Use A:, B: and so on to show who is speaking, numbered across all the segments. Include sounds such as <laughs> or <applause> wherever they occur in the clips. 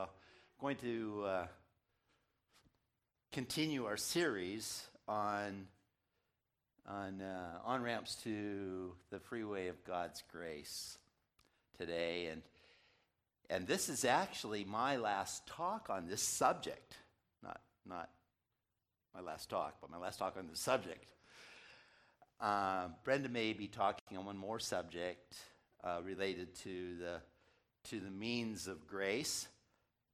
A: Well, I'm going to uh, continue our series on on uh, on ramps to the freeway of God's grace today, and and this is actually my last talk on this subject. Not not my last talk, but my last talk on this subject. Uh, Brenda may be talking on one more subject uh, related to the to the means of grace.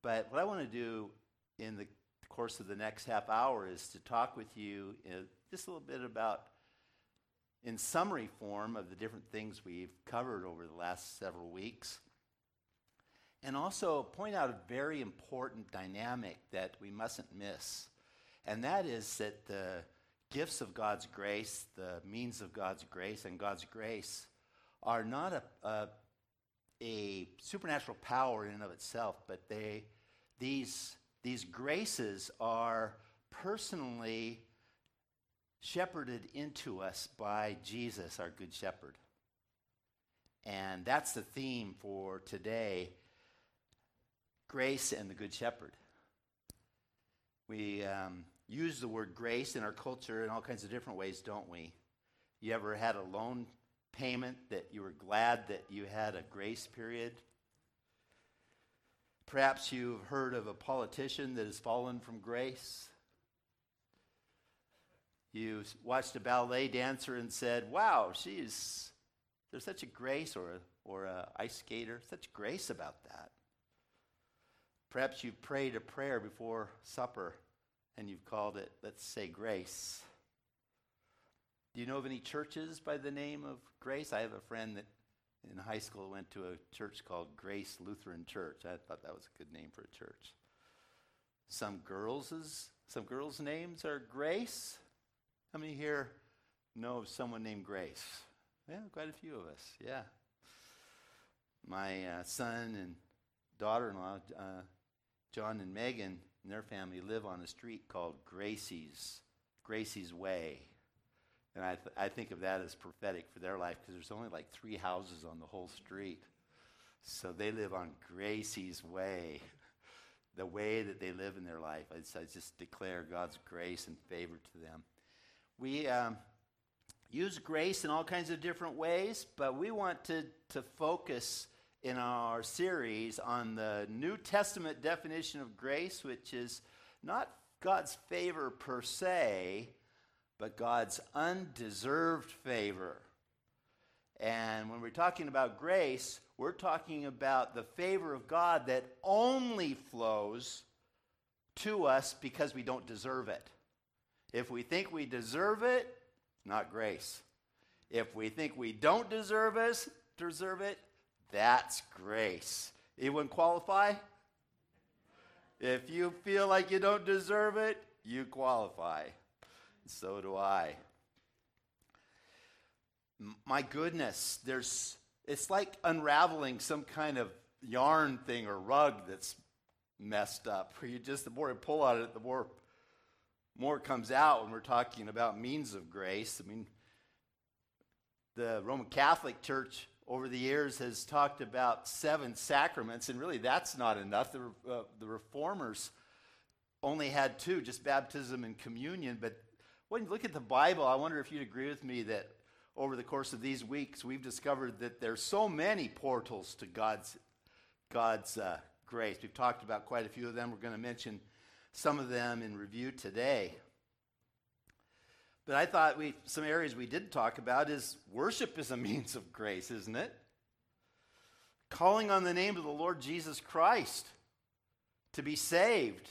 A: But what I want to do in the course of the next half hour is to talk with you just a little bit about, in summary form, of the different things we've covered over the last several weeks. And also point out a very important dynamic that we mustn't miss. And that is that the gifts of God's grace, the means of God's grace, and God's grace are not a, a a supernatural power in and of itself, but they, these, these graces are personally shepherded into us by Jesus, our Good Shepherd. And that's the theme for today grace and the Good Shepherd. We um, use the word grace in our culture in all kinds of different ways, don't we? You ever had a loan payment that you were glad that you had a grace period. Perhaps you've heard of a politician that has fallen from grace. You watched a ballet dancer and said, Wow, she's, there's such a grace, or, or a ice skater, such grace about that. Perhaps you've prayed a prayer before supper and you've called it, let's say, grace. Do you know of any churches by the name of Grace? I have a friend that in high school went to a church called Grace Lutheran Church. I thought that was a good name for a church. Some girls' some girls' names are Grace. How many here know of someone named Grace? Yeah, quite a few of us. Yeah. My uh, son and daughter-in-law, uh, John and Megan, and their family live on a street called Gracie's Gracie's Way. And I, th- I think of that as prophetic for their life because there's only like three houses on the whole street. So they live on Gracie's way, the way that they live in their life. I, I just declare God's grace and favor to them. We um, use grace in all kinds of different ways, but we want to, to focus in our series on the New Testament definition of grace, which is not God's favor per se, but God's undeserved favor. And when we're talking about grace, we're talking about the favor of God that only flows to us because we don't deserve it. If we think we deserve it, not grace. If we think we don't deserve it, deserve it, that's grace. Anyone qualify? If you feel like you don't deserve it, you qualify. So do I. My goodness, there's it's like unraveling some kind of yarn thing or rug that's messed up. Where <laughs> you just the more you pull on it, the more more comes out when we're talking about means of grace. I mean, the Roman Catholic Church over the years has talked about seven sacraments, and really that's not enough. The, uh, the reformers only had two, just baptism and communion, but when you look at the Bible, I wonder if you'd agree with me that over the course of these weeks, we've discovered that there's so many portals to God's, God's uh, grace. We've talked about quite a few of them. We're going to mention some of them in review today. But I thought we, some areas we did talk about is worship is a <laughs> means of grace, isn't it? Calling on the name of the Lord Jesus Christ to be saved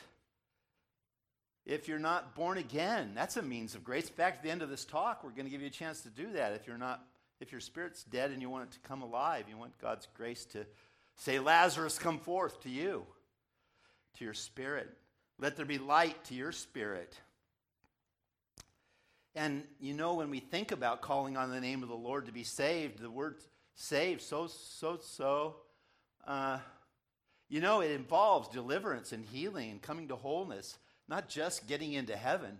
A: if you're not born again, that's a means of grace. In fact, at the end of this talk, we're going to give you a chance to do that. If you're not, if your spirit's dead and you want it to come alive, you want God's grace to say, Lazarus, come forth to you, to your spirit. Let there be light to your spirit. And you know, when we think about calling on the name of the Lord to be saved, the word saved, so, so, so, uh, you know, it involves deliverance and healing and coming to wholeness not just getting into heaven,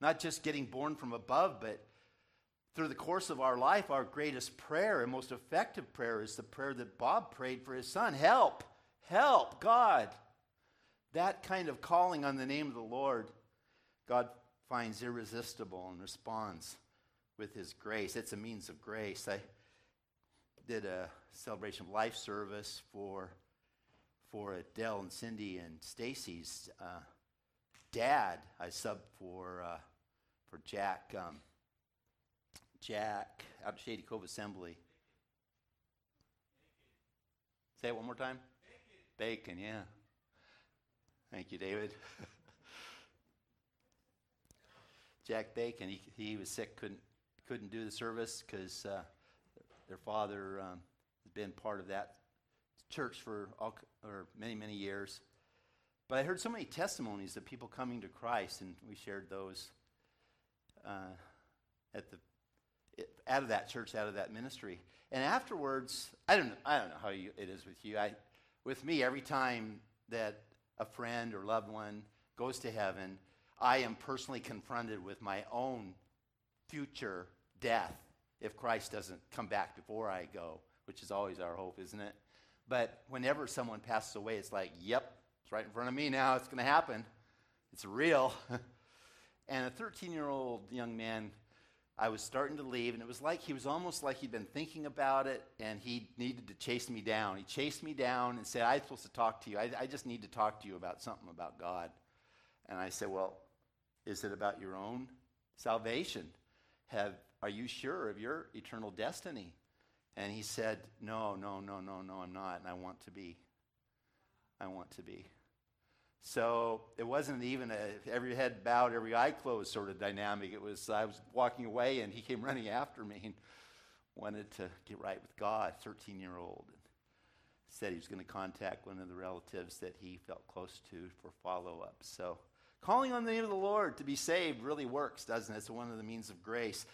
A: not just getting born from above, but through the course of our life, our greatest prayer and most effective prayer is the prayer that Bob prayed for his son Help, help, God, that kind of calling on the name of the Lord, God finds irresistible and responds with his grace. It's a means of grace. I did a celebration of life service for for Dell and Cindy and Stacy's uh, dad. I subbed for uh, for Jack um, Jack out of Shady Cove Assembly. Say it one more time. Bacon, Bacon yeah. Thank you, David. <laughs> Jack Bacon, he, he was sick, couldn't couldn't do the service because uh, their father um, has been part of that church for all, or many many years. But I heard so many testimonies of people coming to Christ, and we shared those uh, at the out of that church, out of that ministry. And afterwards, I don't know, I don't know how you, it is with you. I, with me, every time that a friend or loved one goes to heaven, I am personally confronted with my own future death if Christ doesn't come back before I go, which is always our hope, isn't it? But whenever someone passes away, it's like, yep, it's right in front of me now. It's going to happen. It's real. <laughs> and a 13 year old young man, I was starting to leave, and it was like he was almost like he'd been thinking about it and he needed to chase me down. He chased me down and said, I'm supposed to talk to you. I, I just need to talk to you about something about God. And I said, Well, is it about your own salvation? Have, are you sure of your eternal destiny? And he said, No, no, no, no, no, I'm not. And I want to be. I want to be. So it wasn't even a every head bowed, every eye closed sort of dynamic. It was I was walking away and he came running after me and wanted to get right with God, 13 year old. And said he was going to contact one of the relatives that he felt close to for follow up. So calling on the name of the Lord to be saved really works, doesn't it? It's one of the means of grace.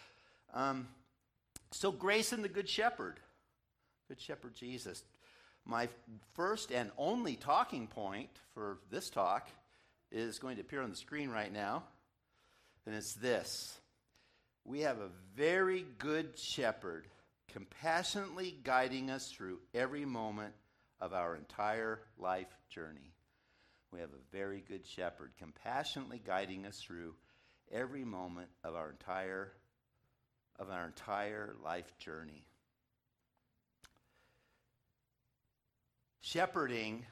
A: Um, so, grace in the Good Shepherd. Good Shepherd Jesus. My first and only talking point for this talk is going to appear on the screen right now, and it's this We have a very good shepherd compassionately guiding us through every moment of our entire life journey. We have a very good shepherd compassionately guiding us through every moment of our entire of our entire life journey. Shepherding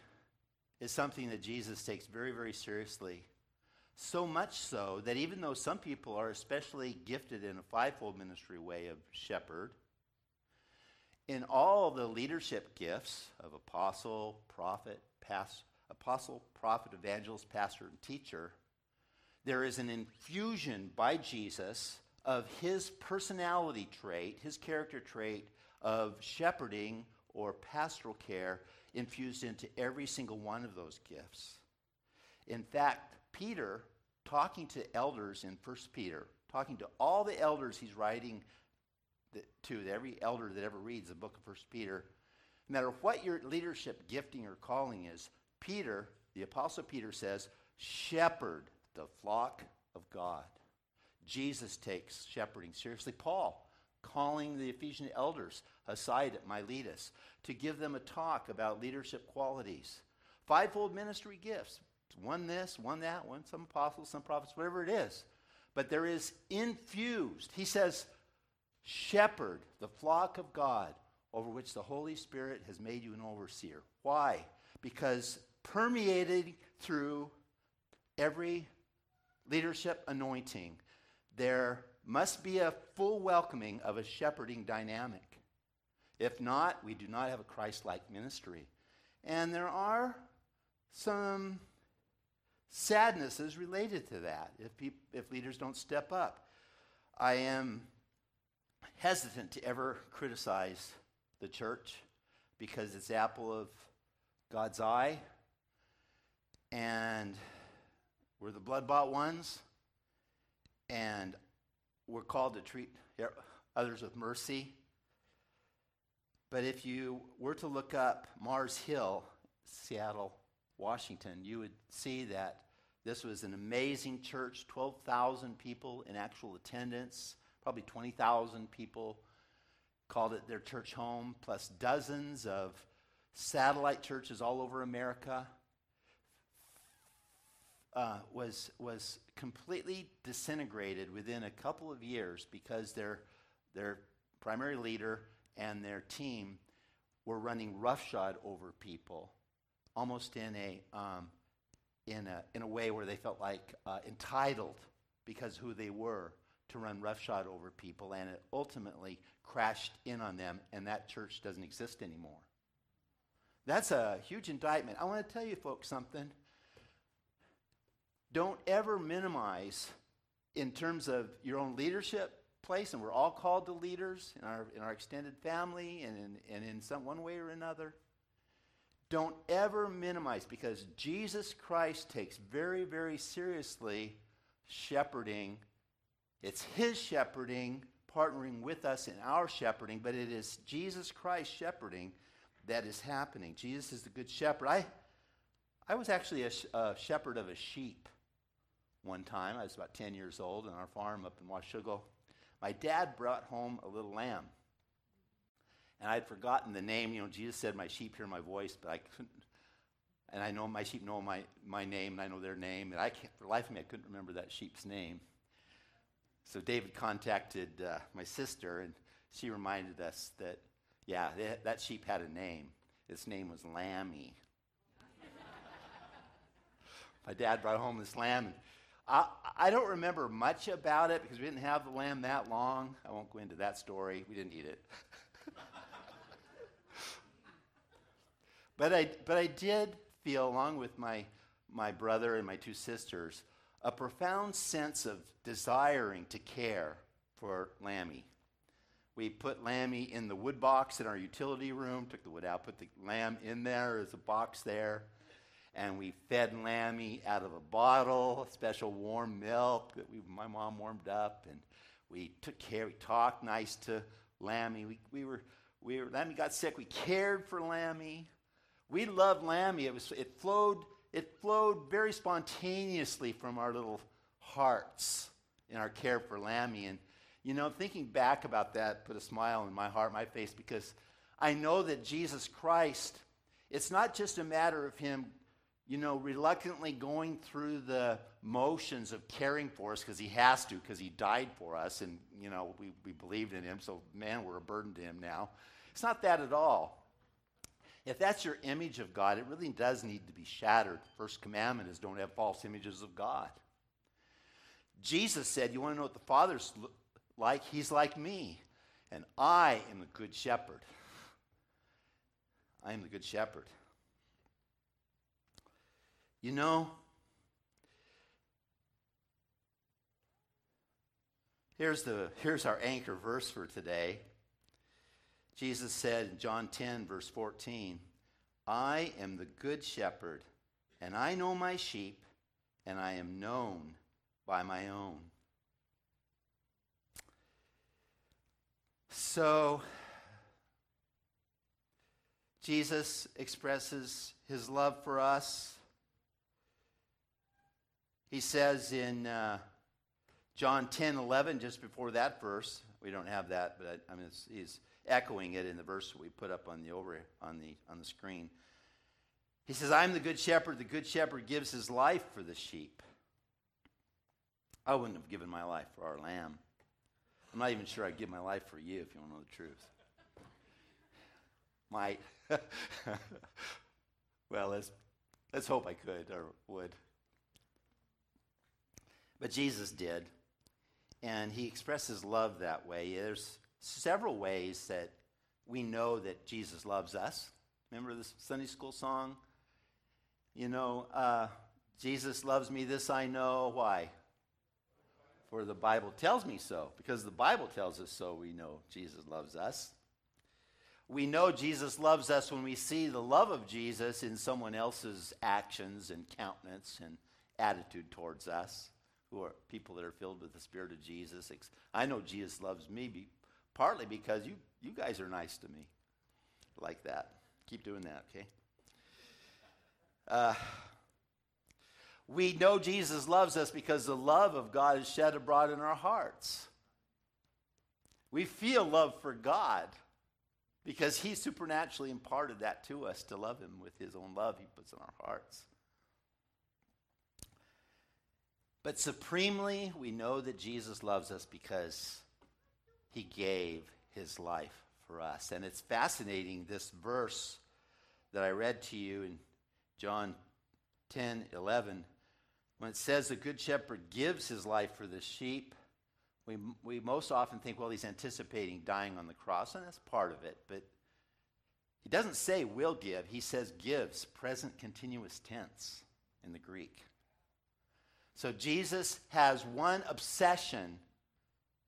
A: is something that Jesus takes very, very seriously. So much so that even though some people are especially gifted in a fivefold ministry way of shepherd, in all the leadership gifts of apostle, prophet, past, apostle, prophet, evangelist, pastor, and teacher, there is an infusion by Jesus of his personality trait, his character trait of shepherding or pastoral care infused into every single one of those gifts. In fact, Peter, talking to elders in 1 Peter, talking to all the elders he's writing to, every elder that ever reads the book of 1 Peter, no matter what your leadership gifting or calling is, Peter, the Apostle Peter says, shepherd the flock of God. Jesus takes shepherding seriously. Paul, calling the Ephesian elders aside at Miletus to give them a talk about leadership qualities. Fivefold ministry gifts one this, one that, one some apostles, some prophets, whatever it is. But there is infused, he says, shepherd the flock of God over which the Holy Spirit has made you an overseer. Why? Because permeated through every leadership anointing, there must be a full welcoming of a shepherding dynamic. If not, we do not have a Christ like ministry. And there are some sadnesses related to that if, if leaders don't step up. I am hesitant to ever criticize the church because it's apple of God's eye and we're the blood bought ones and we're called to treat others with mercy. But if you were to look up Mars Hill, Seattle, Washington, you would see that this was an amazing church 12,000 people in actual attendance, probably 20,000 people called it their church home, plus dozens of satellite churches all over America. Uh, was, was completely disintegrated within a couple of years because their, their primary leader and their team were running roughshod over people, almost in a, um, in a, in a way where they felt like uh, entitled because who they were to run roughshod over people, and it ultimately crashed in on them, and that church doesn't exist anymore. That's a huge indictment. I want to tell you folks something. Don't ever minimize in terms of your own leadership place, and we're all called to leaders in our, in our extended family and in, and in some one way or another. Don't ever minimize because Jesus Christ takes very, very seriously shepherding. It's His shepherding, partnering with us in our shepherding, but it is Jesus Christ shepherding that is happening. Jesus is the good shepherd. I, I was actually a, sh- a shepherd of a sheep one time. I was about 10 years old on our farm up in Washougal. My dad brought home a little lamb. And I'd forgotten the name. You know, Jesus said, My sheep hear my voice, but I couldn't. And I know my sheep know my, my name, and I know their name. And I can't, for life of me, I couldn't remember that sheep's name. So David contacted uh, my sister, and she reminded us that, yeah, they, that sheep had a name. Its name was Lammy. <laughs> my dad brought home this lamb, and I, don't remember much about it because we didn't have the lamb that long. I won't go into that story. We didn't eat it. but, I, but I did feel, along with my, my brother and my two sisters, a profound sense of desiring to care for Lammy. We put Lammy in the wood box in our utility room, took the wood out, put the lamb in there as a box there and we fed Lammy out of a bottle, special warm milk that we, my mom warmed up, and we took care. We talked nice to Lammy. We, we were, we were. Lammy got sick. We cared for Lammy. We loved Lammy. It was. It flowed. It flowed very spontaneously from our little hearts in our care for Lammy. And you know, thinking back about that put a smile in my heart, my face, because I know that Jesus Christ. It's not just a matter of him you know, reluctantly going through the motions of caring for us because he has to, because he died for us, and, you know, we, we believed in him, so man, we're a burden to him now. It's not that at all. If that's your image of God, it really does need to be shattered. The first commandment is don't have false images of God. Jesus said, You want to know what the Father's like? He's like me, and I am the good shepherd. I am the good shepherd. You know, here's, the, here's our anchor verse for today. Jesus said in John 10, verse 14, I am the good shepherd, and I know my sheep, and I am known by my own. So, Jesus expresses his love for us he says in uh, John 10 11, just before that verse, we don't have that, but I, mean, he's echoing it in the verse we put up on the over on the on the screen. He says, "I'm the good shepherd. The good shepherd gives his life for the sheep." I wouldn't have given my life for our lamb. I'm not even sure I'd give my life for you if you want to know the truth. Might. <laughs> well, let's let's hope I could or would. But Jesus did. And he expresses love that way. There's several ways that we know that Jesus loves us. Remember the Sunday school song? You know, uh, Jesus loves me, this I know. Why? For the Bible tells me so. Because the Bible tells us so, we know Jesus loves us. We know Jesus loves us when we see the love of Jesus in someone else's actions and countenance and attitude towards us who are people that are filled with the Spirit of Jesus. I know Jesus loves me be, partly because you, you guys are nice to me like that. Keep doing that, okay? Uh, we know Jesus loves us because the love of God is shed abroad in our hearts. We feel love for God because He supernaturally imparted that to us to love Him with His own love He puts in our hearts. But supremely, we know that Jesus loves us because he gave his life for us. And it's fascinating, this verse that I read to you in John 10 11, when it says the good shepherd gives his life for the sheep, we, we most often think, well, he's anticipating dying on the cross, and that's part of it. But he doesn't say will give, he says gives, present continuous tense in the Greek. So Jesus has one obsession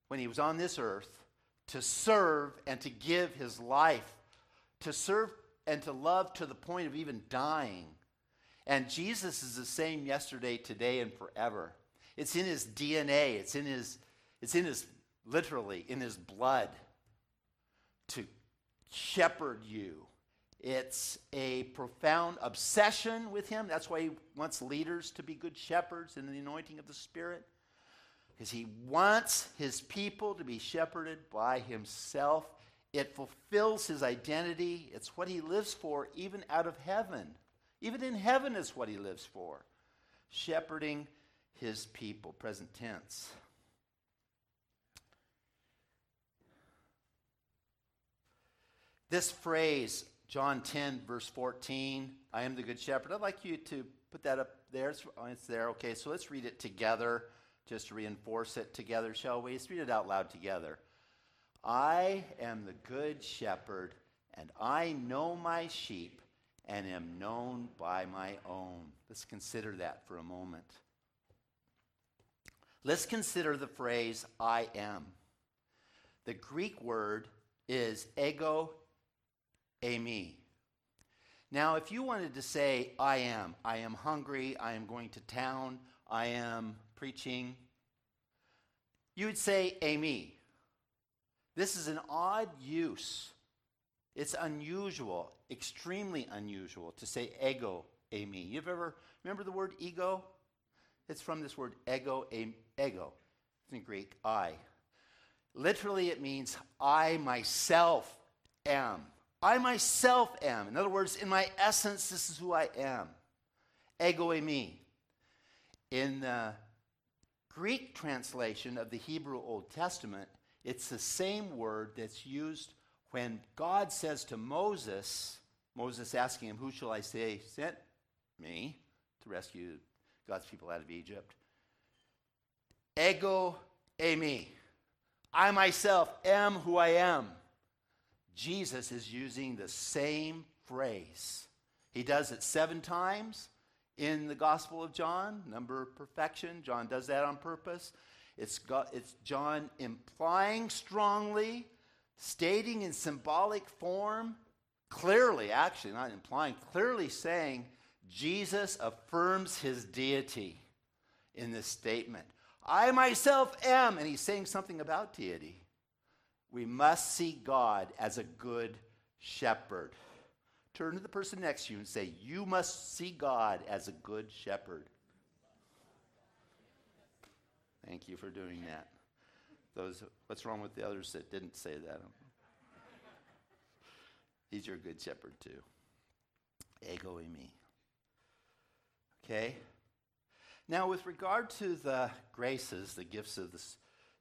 A: when he was on this earth to serve and to give his life, to serve and to love to the point of even dying. And Jesus is the same yesterday, today, and forever. It's in his DNA, it's in his, it's in his, literally, in his blood to shepherd you. It's a profound obsession with him. That's why he wants leaders to be good shepherds in the anointing of the Spirit. Because he wants his people to be shepherded by himself. It fulfills his identity. It's what he lives for, even out of heaven. Even in heaven, is what he lives for. Shepherding his people, present tense. This phrase, John 10, verse 14, I am the good shepherd. I'd like you to put that up there. It's, oh, it's, there. Okay, so let's read it together, just to reinforce it together, shall we? Let's read it out loud together. I am the good shepherd, and I know my sheep and am known by my own. Let's consider that for a moment. Let's consider the phrase I am. The Greek word is ego eimi. Now, if you wanted to say, I am, I am hungry, I am going to town, I am preaching, you would say, eimi. This is an odd use. It's unusual, extremely unusual to say ego eimi. You've ever remember the word ego? It's from this word ego, a ego. It's in Greek, I. Literally, it means I myself am. I myself am. In other words, in my essence, this is who I am. Ego eimi. In the Greek translation of the Hebrew Old Testament, it's the same word that's used when God says to Moses, Moses asking him, Who shall I say sent me to rescue God's people out of Egypt? Ego eimi. I myself am who I am. Jesus is using the same phrase. He does it seven times in the Gospel of John, number of perfection. John does that on purpose. It's, got, it's John implying strongly, stating in symbolic form, clearly, actually, not implying, clearly saying Jesus affirms his deity in this statement. I myself am, and he's saying something about deity we must see God as a good shepherd. Turn to the person next to you and say, You must see God as a good shepherd. Thank you for doing that. Those, what's wrong with the others that didn't say that? He's your good shepherd too. Ego me. Okay? Now, with regard to the graces, the gifts of this,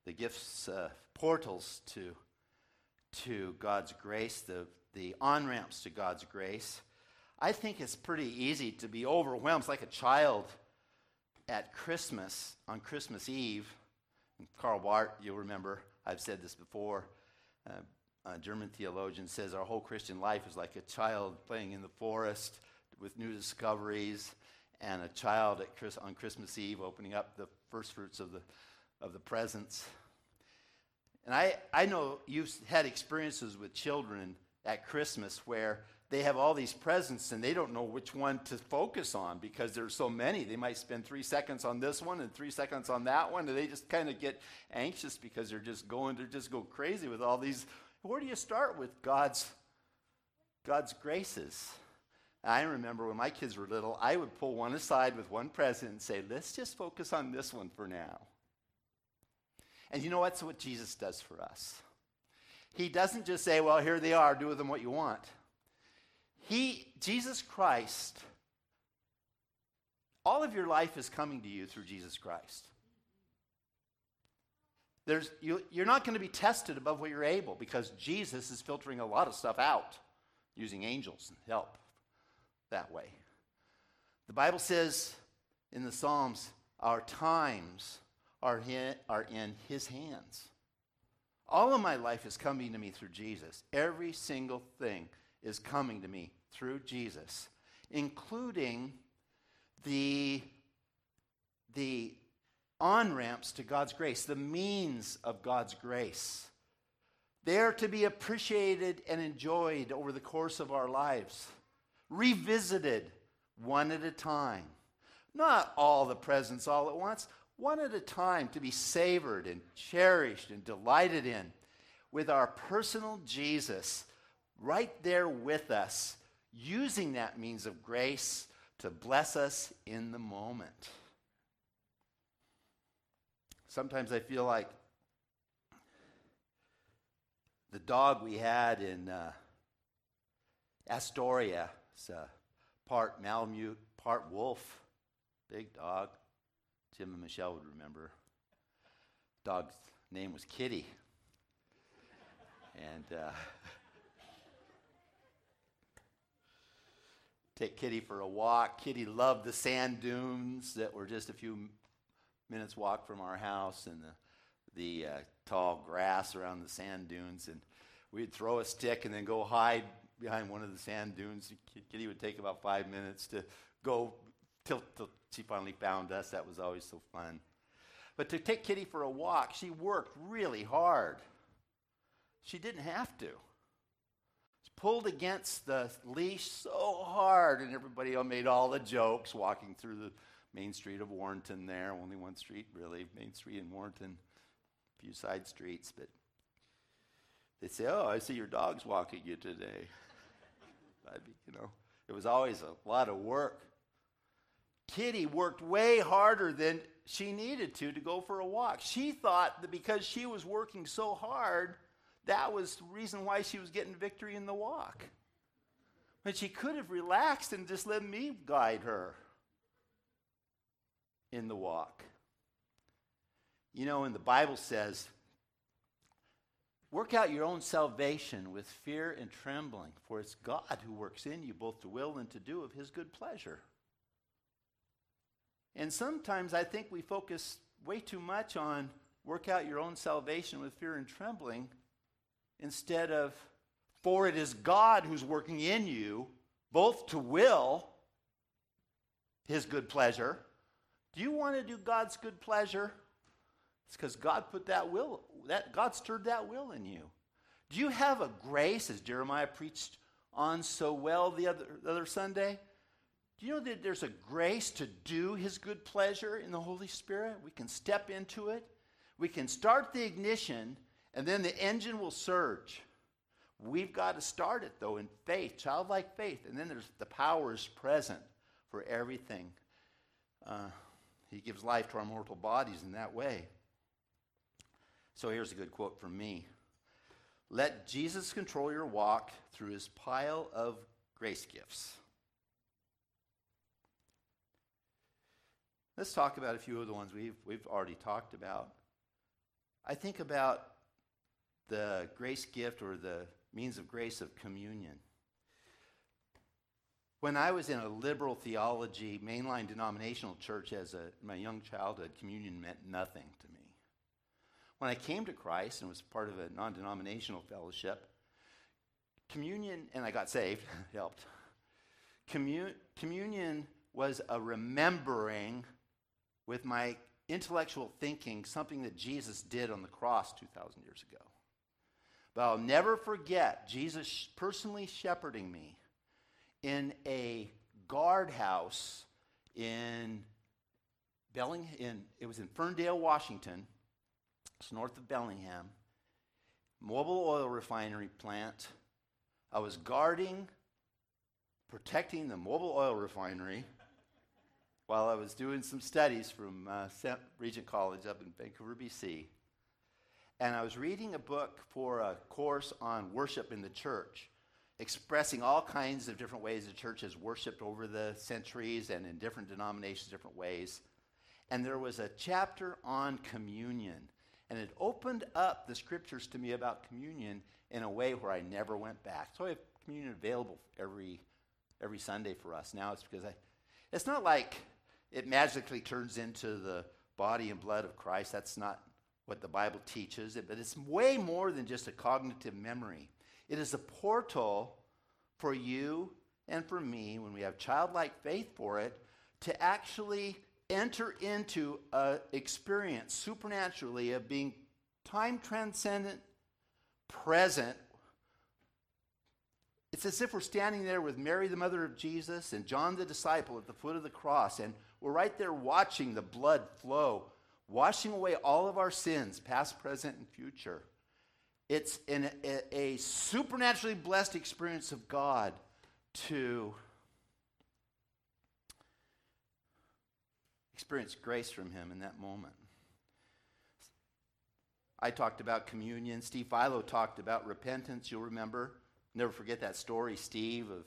A: the gifts, uh, portals to, to God's grace, the, the on ramps to God's grace, I think it's pretty easy to be overwhelmed. It's like a child at Christmas, on Christmas Eve. Karl Barth, you'll remember, I've said this before. Uh, a German theologian says our whole Christian life is like a child playing in the forest with new discoveries, and a child at Chris, on Christmas Eve opening up the first fruits of the, of the presents and I, I know you've had experiences with children at Christmas where they have all these presents and they don't know which one to focus on because there's so many. They might spend three seconds on this one and three seconds on that one, and they just kind of get anxious because they're just going to just go crazy with all these. Where do you start with God's God's graces? I remember when my kids were little, I would pull one aside with one present and say, let's just focus on this one for now. And you know what's what Jesus does for us? He doesn't just say, well, here they are, do with them what you want. He, Jesus Christ, all of your life is coming to you through Jesus Christ. There's, you, you're not going to be tested above what you're able because Jesus is filtering a lot of stuff out using angels and help that way. The Bible says in the Psalms, our times are in, are in His hands. All of my life is coming to me through Jesus. Every single thing is coming to me through Jesus, including the, the on ramps to God's grace, the means of God's grace. They are to be appreciated and enjoyed over the course of our lives, revisited one at a time. Not all the presents all at once, one at a time to be savored and cherished and delighted in with our personal Jesus right there with us, using that means of grace to bless us in the moment. Sometimes I feel like the dog we had in uh, Astoria, it's a part Malamute, part wolf, big dog. Jim and Michelle would remember. Dog's name was Kitty. And uh, take Kitty for a walk. Kitty loved the sand dunes that were just a few minutes walk from our house and the, the uh, tall grass around the sand dunes. And we'd throw a stick and then go hide behind one of the sand dunes. Kitty would take about five minutes to go tilt, till she finally found us. That was always so fun. But to take Kitty for a walk, she worked really hard. She didn't have to. She pulled against the leash so hard, and everybody made all the jokes walking through the main street of Warrenton there. Only one street, really, Main Street in Warrenton. A few side streets, but they say, Oh, I see your dog's walking you today. <laughs> I'd you know, it was always a lot of work. Kitty worked way harder than she needed to to go for a walk. She thought that because she was working so hard, that was the reason why she was getting victory in the walk. But she could have relaxed and just let me guide her in the walk. You know, and the Bible says, work out your own salvation with fear and trembling, for it's God who works in you both to will and to do of his good pleasure. And sometimes I think we focus way too much on work out your own salvation with fear and trembling instead of, for it is God who's working in you both to will his good pleasure. Do you want to do God's good pleasure? It's because God put that will, that God stirred that will in you. Do you have a grace, as Jeremiah preached on so well the other, the other Sunday? Do you know that there's a grace to do His good pleasure in the Holy Spirit? We can step into it. We can start the ignition, and then the engine will surge. We've got to start it, though, in faith, childlike faith. And then there's the power is present for everything. Uh, he gives life to our mortal bodies in that way. So here's a good quote from me Let Jesus control your walk through his pile of grace gifts. Let's talk about a few of the ones we've, we've already talked about. I think about the grace gift or the means of grace of communion. When I was in a liberal theology, mainline denominational church as a, my young childhood, communion meant nothing to me. When I came to Christ and was part of a non denominational fellowship, communion, and I got saved, <laughs> helped. Commun- communion was a remembering with my intellectual thinking something that Jesus did on the cross 2,000 years ago. But I'll never forget Jesus personally shepherding me in a guardhouse in Bellingham. In, it was in Ferndale, Washington. It's north of Bellingham. Mobil oil refinery plant. I was guarding, protecting the Mobil oil refinery while I was doing some studies from uh, Regent College up in Vancouver, BC. And I was reading a book for a course on worship in the church, expressing all kinds of different ways the church has worshiped over the centuries and in different denominations, different ways. And there was a chapter on communion. And it opened up the scriptures to me about communion in a way where I never went back. So I have communion available every, every Sunday for us. Now it's because I, it's not like it magically turns into the body and blood of Christ. That's not what the Bible teaches, but it's way more than just a cognitive memory. It is a portal for you and for me, when we have childlike faith for it, to actually enter into an experience supernaturally of being time transcendent, present. It's as if we're standing there with Mary, the mother of Jesus, and John, the disciple, at the foot of the cross, and we're right there watching the blood flow, washing away all of our sins, past, present, and future. It's an, a, a supernaturally blessed experience of God to experience grace from Him in that moment. I talked about communion. Steve Philo talked about repentance. You'll remember. Never forget that story, Steve, of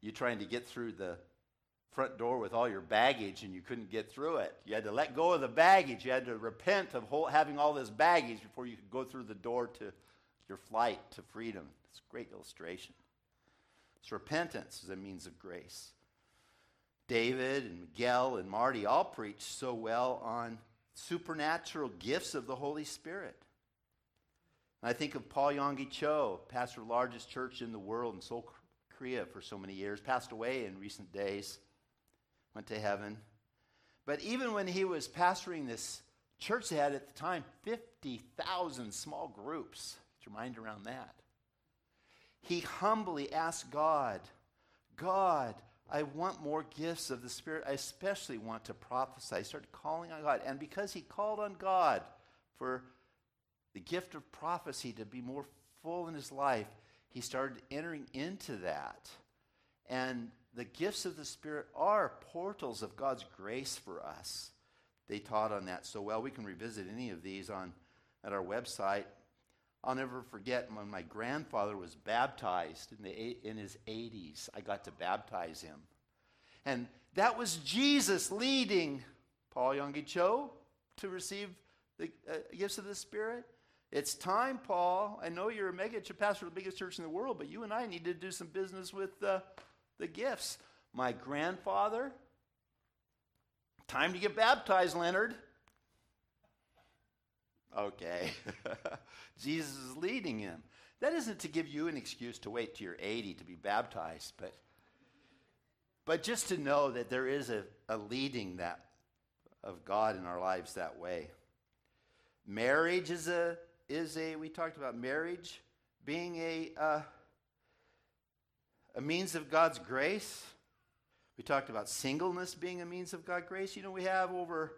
A: you trying to get through the front door with all your baggage and you couldn't get through it. You had to let go of the baggage. You had to repent of whole, having all this baggage before you could go through the door to your flight to freedom. It's a great illustration. It's repentance as a means of grace. David and Miguel and Marty all preached so well on supernatural gifts of the Holy Spirit. And I think of Paul Yonggi Cho, pastor of largest church in the world in Seoul, Korea for so many years, passed away in recent days, went to heaven. But even when he was pastoring this church, they had at the time 50,000 small groups. Get your mind around that he humbly asked God, God, I want more gifts of the Spirit. I especially want to prophesy. He started calling on God. And because he called on God for the gift of prophecy to be more full in his life, he started entering into that. And the gifts of the Spirit are portals of God's grace for us. They taught on that so well. We can revisit any of these on at our website. I'll never forget when my grandfather was baptized in, the, in his 80s. I got to baptize him. And that was Jesus leading Paul Yonggi Cho to receive the uh, gifts of the Spirit. It's time, Paul. I know you're a mega pastor of the biggest church in the world, but you and I need to do some business with uh, the gifts. My grandfather, time to get baptized, Leonard. Okay. <laughs> Jesus is leading him. That isn't to give you an excuse to wait till you're 80 to be baptized, but, but just to know that there is a, a leading that of God in our lives that way. Marriage is a, is a we talked about marriage being a, uh, a means of God's grace. We talked about singleness being a means of God's grace. You know, we have over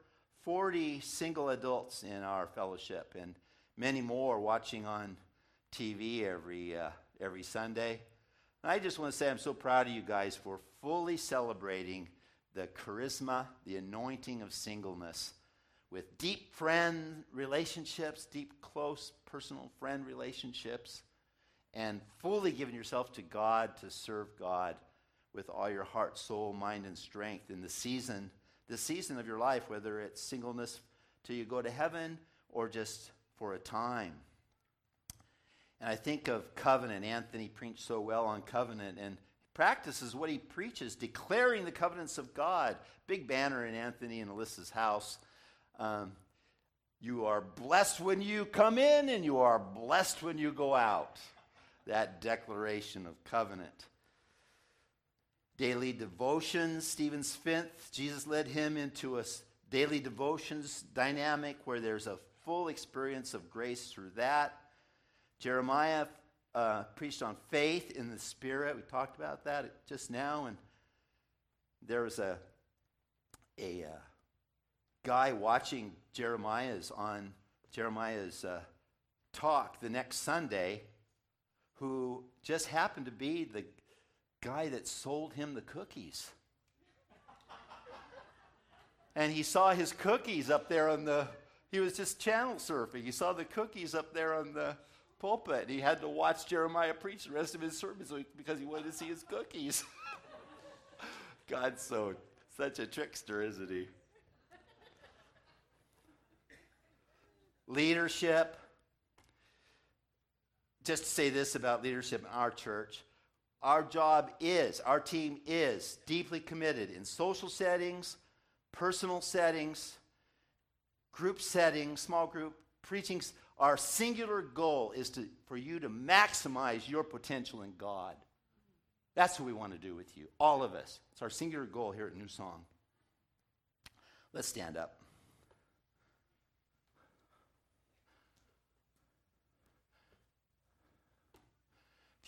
A: 40 single adults in our fellowship and many more watching on TV every, uh, every Sunday. And I just want to say I'm so proud of you guys for fully celebrating the charisma, the anointing of singleness with deep friend relationships, deep, close, personal friend relationships, and fully giving yourself to God to serve God with all your heart, soul, mind, and strength in the season the season of your life, whether it's singleness till you go to heaven or just for a time. And I think of covenant. Anthony preached so well on covenant and practices what he preaches, declaring the covenants of God. Big banner in Anthony and Alyssa's house. Um, you are blessed when you come in, and you are blessed when you go out. That declaration of covenant daily devotions. Stephen Smith, Jesus led him into a daily devotions dynamic where there's a full experience of grace through that. Jeremiah uh, preached on faith in the Spirit. We talked about that just now. And there was a, a uh, guy watching Jeremiah's on Jeremiah's uh, talk the next Sunday who just happened to be the guy that sold him the cookies. and he saw his cookies up there on the, he was just channel surfing. He saw the cookies up there on the pulpit. He had to watch Jeremiah preach the rest of his sermon because he wanted to see his cookies. <laughs> God's so, such a trickster, isn't he? leadership. Just to say this about leadership in our church our job is, our team is deeply committed in social settings, personal settings, group settings, small group preachings. Our singular goal is to, for you to maximize your potential in God. That's what we want to do with you, all of us. It's our singular goal here at New Song. Let's stand up.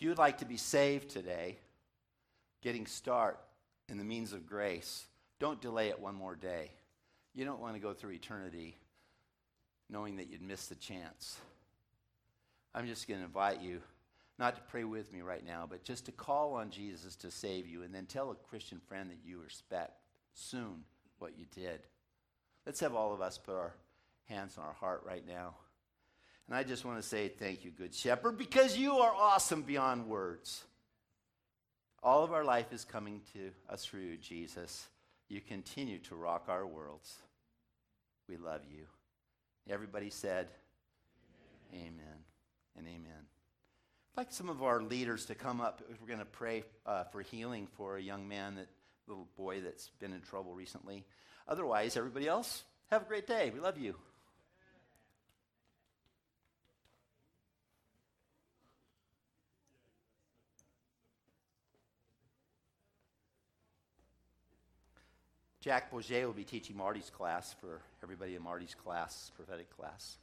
A: You would like to be saved today, getting start in the means of grace, don't delay it one more day. You don't want to go through eternity knowing that you'd miss the chance. I'm just going to invite you not to pray with me right now, but just to call on Jesus to save you and then tell a Christian friend that you respect soon what you did. Let's have all of us put our hands on our heart right now. And I just want to say thank you, Good Shepherd, because you are awesome beyond words. All of our life is coming to us through you, Jesus. You continue to rock our worlds. We love you. Everybody said, Amen, amen and amen. I'd like some of our leaders to come up. We're going to pray uh, for healing for a young man, that little boy that's been in trouble recently. Otherwise, everybody else, have a great day. We love you. Jack Bourget will be teaching Marty's class for everybody in Marty's class, prophetic class.